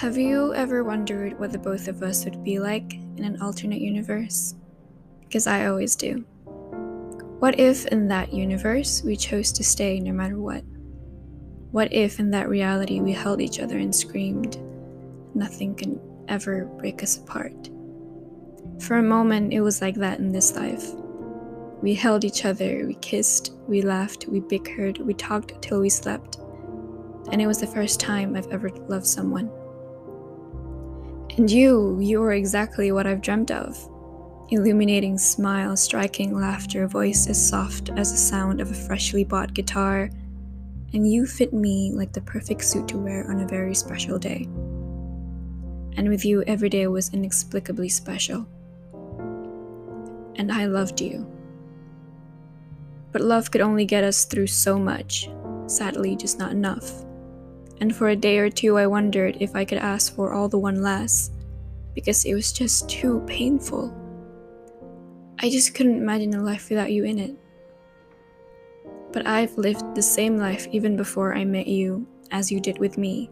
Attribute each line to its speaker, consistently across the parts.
Speaker 1: Have you ever wondered what the both of us would be like in an alternate universe? Because I always do. What if in that universe we chose to stay no matter what? What if in that reality we held each other and screamed, nothing can ever break us apart? For a moment, it was like that in this life. We held each other, we kissed, we laughed, we bickered, we talked till we slept. And it was the first time I've ever loved someone. And you, you are exactly what I've dreamt of. Illuminating smile, striking laughter, voice as soft as the sound of a freshly bought guitar. And you fit me like the perfect suit to wear on a very special day. And with you, every day was inexplicably special. And I loved you. But love could only get us through so much, sadly, just not enough and for a day or two I wondered if I could ask for all the one less, because it was just too painful. I just couldn't imagine a life without you in it. But I've lived the same life even before I met you as you did with me,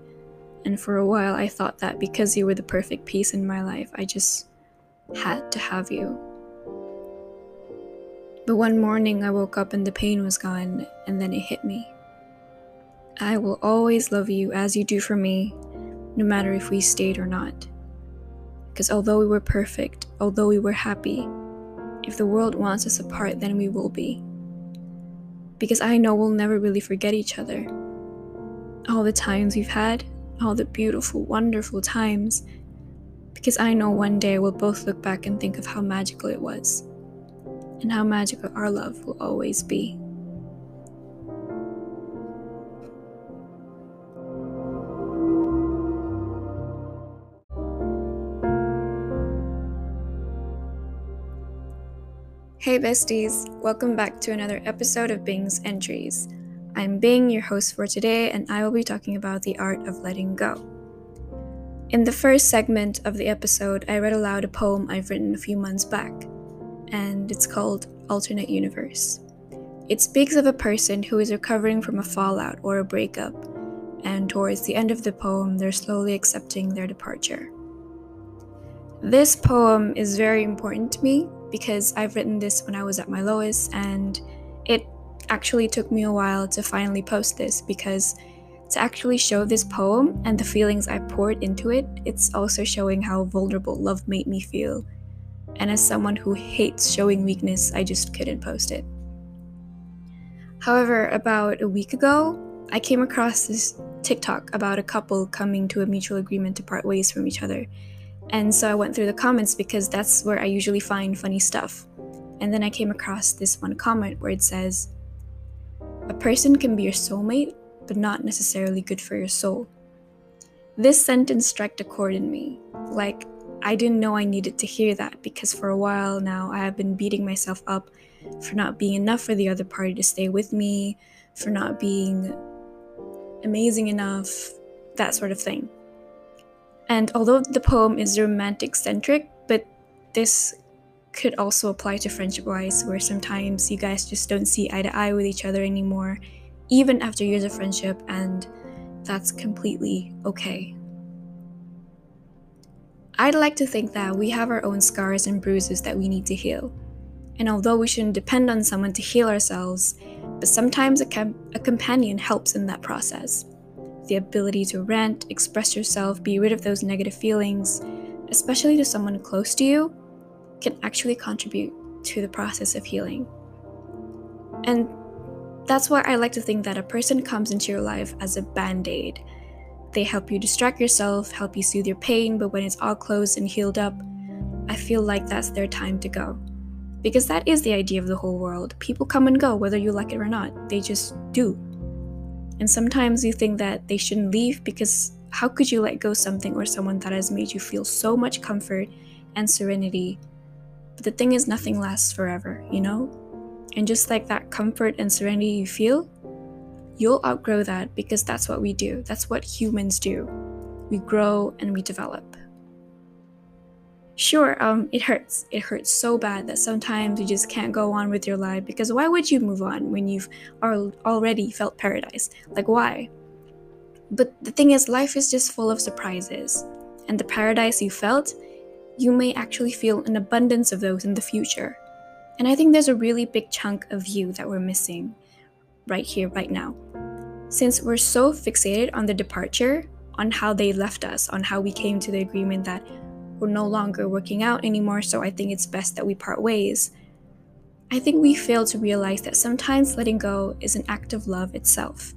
Speaker 1: and for a while I thought that because you were the perfect piece in my life, I just had to have you. But one morning I woke up and the pain was gone, and then it hit me. I will always love you as you do for me, no matter if we stayed or not. Because although we were perfect, although we were happy, if the world wants us apart, then we will be. Because I know we'll never really forget each other. All the times we've had, all the beautiful, wonderful times. Because I know one day we'll both look back and think of how magical it was, and how magical our love will always be. Hey besties, welcome back to another episode of Bing's Entries. I'm Bing, your host for today, and I will be talking about the art of letting go. In the first segment of the episode, I read aloud a poem I've written a few months back, and it's called Alternate Universe. It speaks of a person who is recovering from a fallout or a breakup, and towards the end of the poem, they're slowly accepting their departure. This poem is very important to me because I've written this when I was at my lowest, and it actually took me a while to finally post this because to actually show this poem and the feelings I poured into it, it's also showing how vulnerable love made me feel. And as someone who hates showing weakness, I just couldn't post it. However, about a week ago, I came across this TikTok about a couple coming to a mutual agreement to part ways from each other and so I went through the comments because that's where I usually find funny stuff. And then I came across this one comment where it says, A person can be your soulmate, but not necessarily good for your soul. This sentence struck a chord in me. Like, I didn't know I needed to hear that because for a while now I have been beating myself up for not being enough for the other party to stay with me, for not being amazing enough, that sort of thing. And although the poem is romantic centric, but this could also apply to friendship wise, where sometimes you guys just don't see eye to eye with each other anymore, even after years of friendship, and that's completely okay. I'd like to think that we have our own scars and bruises that we need to heal. And although we shouldn't depend on someone to heal ourselves, but sometimes a, com- a companion helps in that process the ability to rant, express yourself, be rid of those negative feelings, especially to someone close to you, can actually contribute to the process of healing. And that's why I like to think that a person comes into your life as a band aid. They help you distract yourself, help you soothe your pain, but when it's all closed and healed up, I feel like that's their time to go. Because that is the idea of the whole world. People come and go, whether you like it or not. They just do. And sometimes you think that they shouldn't leave because how could you let go something or someone that has made you feel so much comfort and serenity? But the thing is, nothing lasts forever, you know? And just like that comfort and serenity you feel, you'll outgrow that because that's what we do. That's what humans do. We grow and we develop. Sure, um, it hurts. It hurts so bad that sometimes you just can't go on with your life because why would you move on when you've already felt paradise? Like, why? But the thing is, life is just full of surprises, and the paradise you felt, you may actually feel an abundance of those in the future. And I think there's a really big chunk of you that we're missing right here, right now. Since we're so fixated on the departure, on how they left us, on how we came to the agreement that we're no longer working out anymore, so I think it's best that we part ways. I think we fail to realize that sometimes letting go is an act of love itself.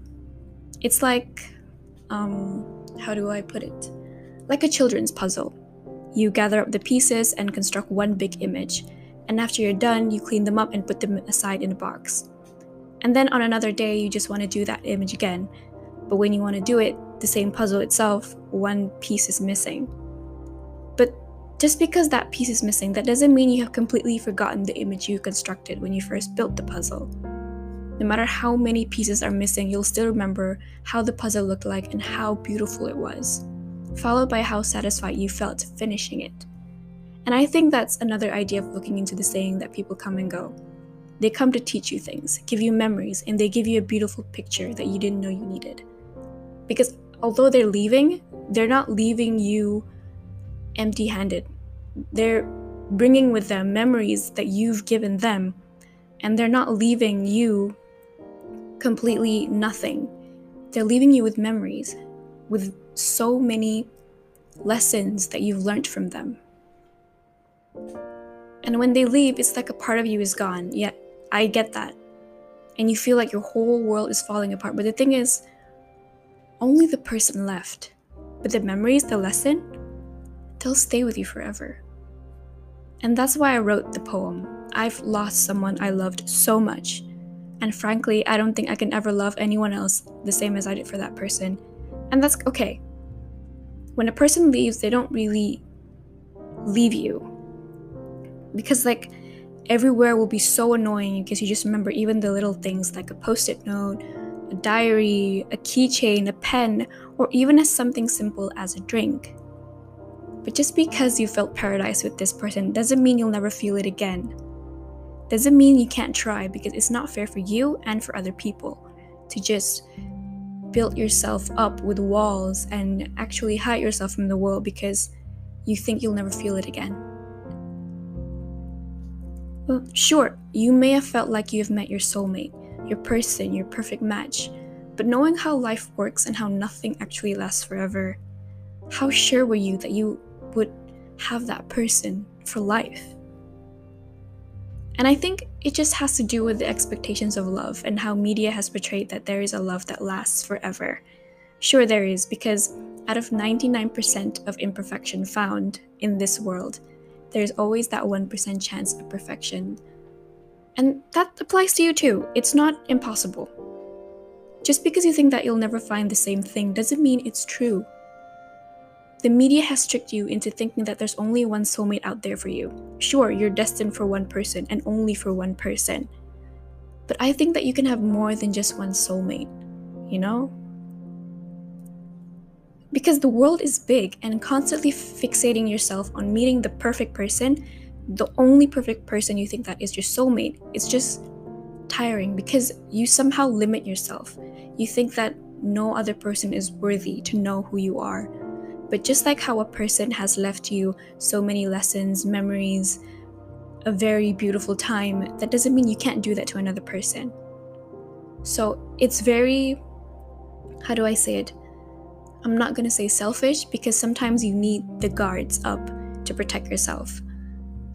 Speaker 1: It's like, um, how do I put it? Like a children's puzzle. You gather up the pieces and construct one big image, and after you're done, you clean them up and put them aside in a box. And then on another day, you just want to do that image again. But when you want to do it, the same puzzle itself, one piece is missing. Just because that piece is missing, that doesn't mean you have completely forgotten the image you constructed when you first built the puzzle. No matter how many pieces are missing, you'll still remember how the puzzle looked like and how beautiful it was, followed by how satisfied you felt finishing it. And I think that's another idea of looking into the saying that people come and go. They come to teach you things, give you memories, and they give you a beautiful picture that you didn't know you needed. Because although they're leaving, they're not leaving you empty handed. They're bringing with them memories that you've given them, and they're not leaving you completely nothing. They're leaving you with memories, with so many lessons that you've learned from them. And when they leave, it's like a part of you is gone. Yet, I get that. And you feel like your whole world is falling apart. But the thing is, only the person left. But the memories, the lesson, they'll stay with you forever. And that's why I wrote the poem. I've lost someone I loved so much. And frankly, I don't think I can ever love anyone else the same as I did for that person. And that's okay. When a person leaves, they don't really leave you. Because, like, everywhere will be so annoying because you just remember even the little things like a post it note, a diary, a keychain, a pen, or even as something simple as a drink. But just because you felt paradise with this person doesn't mean you'll never feel it again. Doesn't mean you can't try because it's not fair for you and for other people to just build yourself up with walls and actually hide yourself from the world because you think you'll never feel it again. Well, sure, you may have felt like you have met your soulmate, your person, your perfect match. But knowing how life works and how nothing actually lasts forever, how sure were you that you would have that person for life? And I think it just has to do with the expectations of love and how media has portrayed that there is a love that lasts forever. Sure, there is, because out of 99% of imperfection found in this world, there's always that 1% chance of perfection and that applies to you too. It's not impossible. Just because you think that you'll never find the same thing doesn't mean it's true. The media has tricked you into thinking that there's only one soulmate out there for you. Sure, you're destined for one person and only for one person. But I think that you can have more than just one soulmate, you know? Because the world is big and constantly fixating yourself on meeting the perfect person the only perfect person you think that is your soulmate, it's just tiring because you somehow limit yourself. You think that no other person is worthy to know who you are. But just like how a person has left you so many lessons, memories, a very beautiful time, that doesn't mean you can't do that to another person. So it's very, how do I say it? I'm not gonna say selfish because sometimes you need the guards up to protect yourself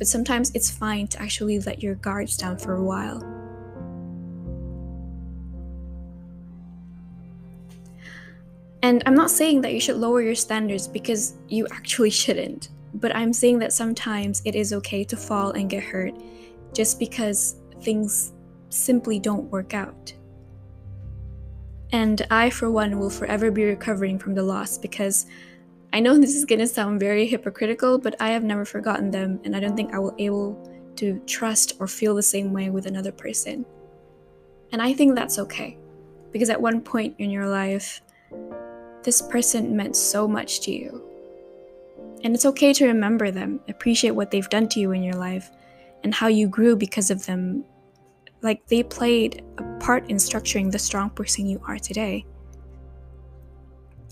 Speaker 1: but sometimes it's fine to actually let your guards down for a while. And I'm not saying that you should lower your standards because you actually shouldn't, but I'm saying that sometimes it is okay to fall and get hurt just because things simply don't work out. And I, for one, will forever be recovering from the loss because I know this is gonna sound very hypocritical, but I have never forgotten them, and I don't think I will be able to trust or feel the same way with another person. And I think that's okay, because at one point in your life, this person meant so much to you. And it's okay to remember them, appreciate what they've done to you in your life, and how you grew because of them. Like they played a part in structuring the strong person you are today.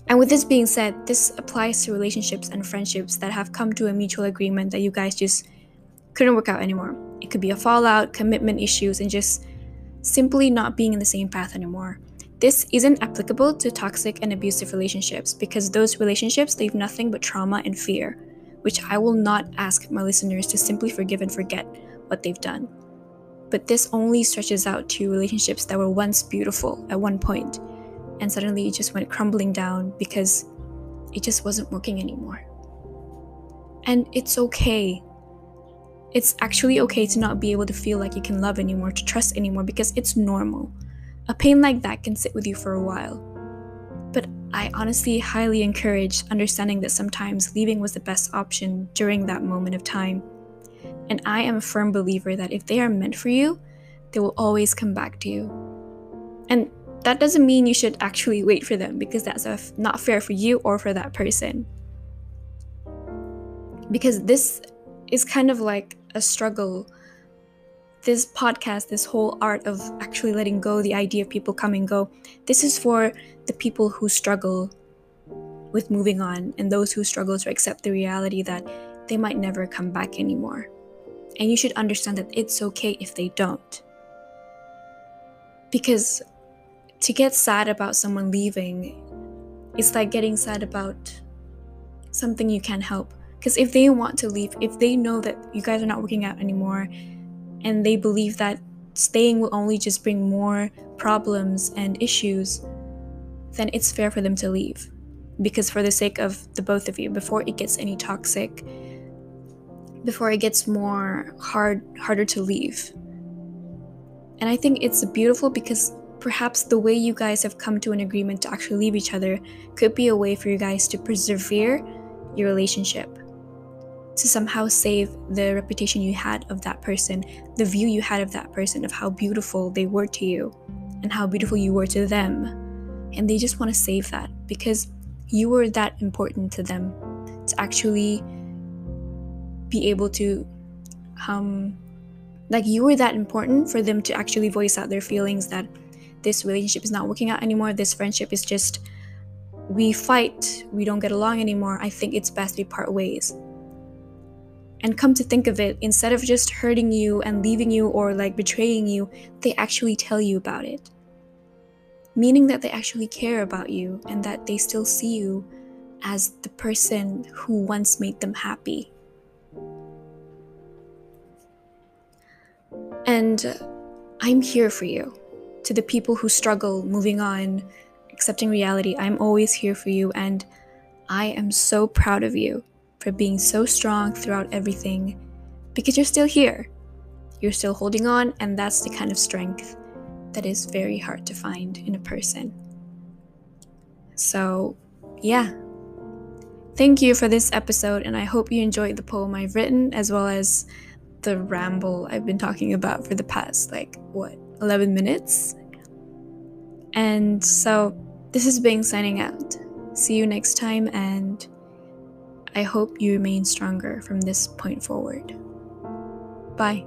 Speaker 1: And with this being said, this applies to relationships and friendships that have come to a mutual agreement that you guys just couldn't work out anymore. It could be a fallout, commitment issues, and just simply not being in the same path anymore. This isn't applicable to toxic and abusive relationships because those relationships leave nothing but trauma and fear, which I will not ask my listeners to simply forgive and forget what they've done. But this only stretches out to relationships that were once beautiful at one point, and suddenly it just went crumbling down because it just wasn't working anymore. And it's okay it's actually okay to not be able to feel like you can love anymore, to trust anymore, because it's normal. A pain like that can sit with you for a while. But I honestly highly encourage understanding that sometimes leaving was the best option during that moment of time. And I am a firm believer that if they are meant for you, they will always come back to you. And that doesn't mean you should actually wait for them because that's not fair for you or for that person. Because this is kind of like a struggle. This podcast, this whole art of actually letting go, the idea of people come and go, this is for the people who struggle with moving on and those who struggle to accept the reality that they might never come back anymore. And you should understand that it's okay if they don't. Because to get sad about someone leaving, it's like getting sad about something you can't help. Because if they want to leave, if they know that you guys are not working out anymore, and they believe that staying will only just bring more problems and issues, then it's fair for them to leave. Because for the sake of the both of you, before it gets any toxic, before it gets more hard harder to leave. And I think it's beautiful because perhaps the way you guys have come to an agreement to actually leave each other could be a way for you guys to persevere your relationship to somehow save the reputation you had of that person, the view you had of that person, of how beautiful they were to you and how beautiful you were to them. And they just want to save that because you were that important to them to actually be able to um like you were that important for them to actually voice out their feelings that this relationship is not working out anymore this friendship is just we fight we don't get along anymore i think it's best we part ways and come to think of it, instead of just hurting you and leaving you or like betraying you, they actually tell you about it. Meaning that they actually care about you and that they still see you as the person who once made them happy. And I'm here for you. To the people who struggle moving on, accepting reality, I'm always here for you and I am so proud of you for being so strong throughout everything because you're still here. You're still holding on, and that's the kind of strength that is very hard to find in a person. So, yeah. Thank you for this episode, and I hope you enjoyed the poem I've written as well as the ramble I've been talking about for the past, like, what, 11 minutes? And so, this is Bing signing out. See you next time, and I hope you remain stronger from this point forward. Bye.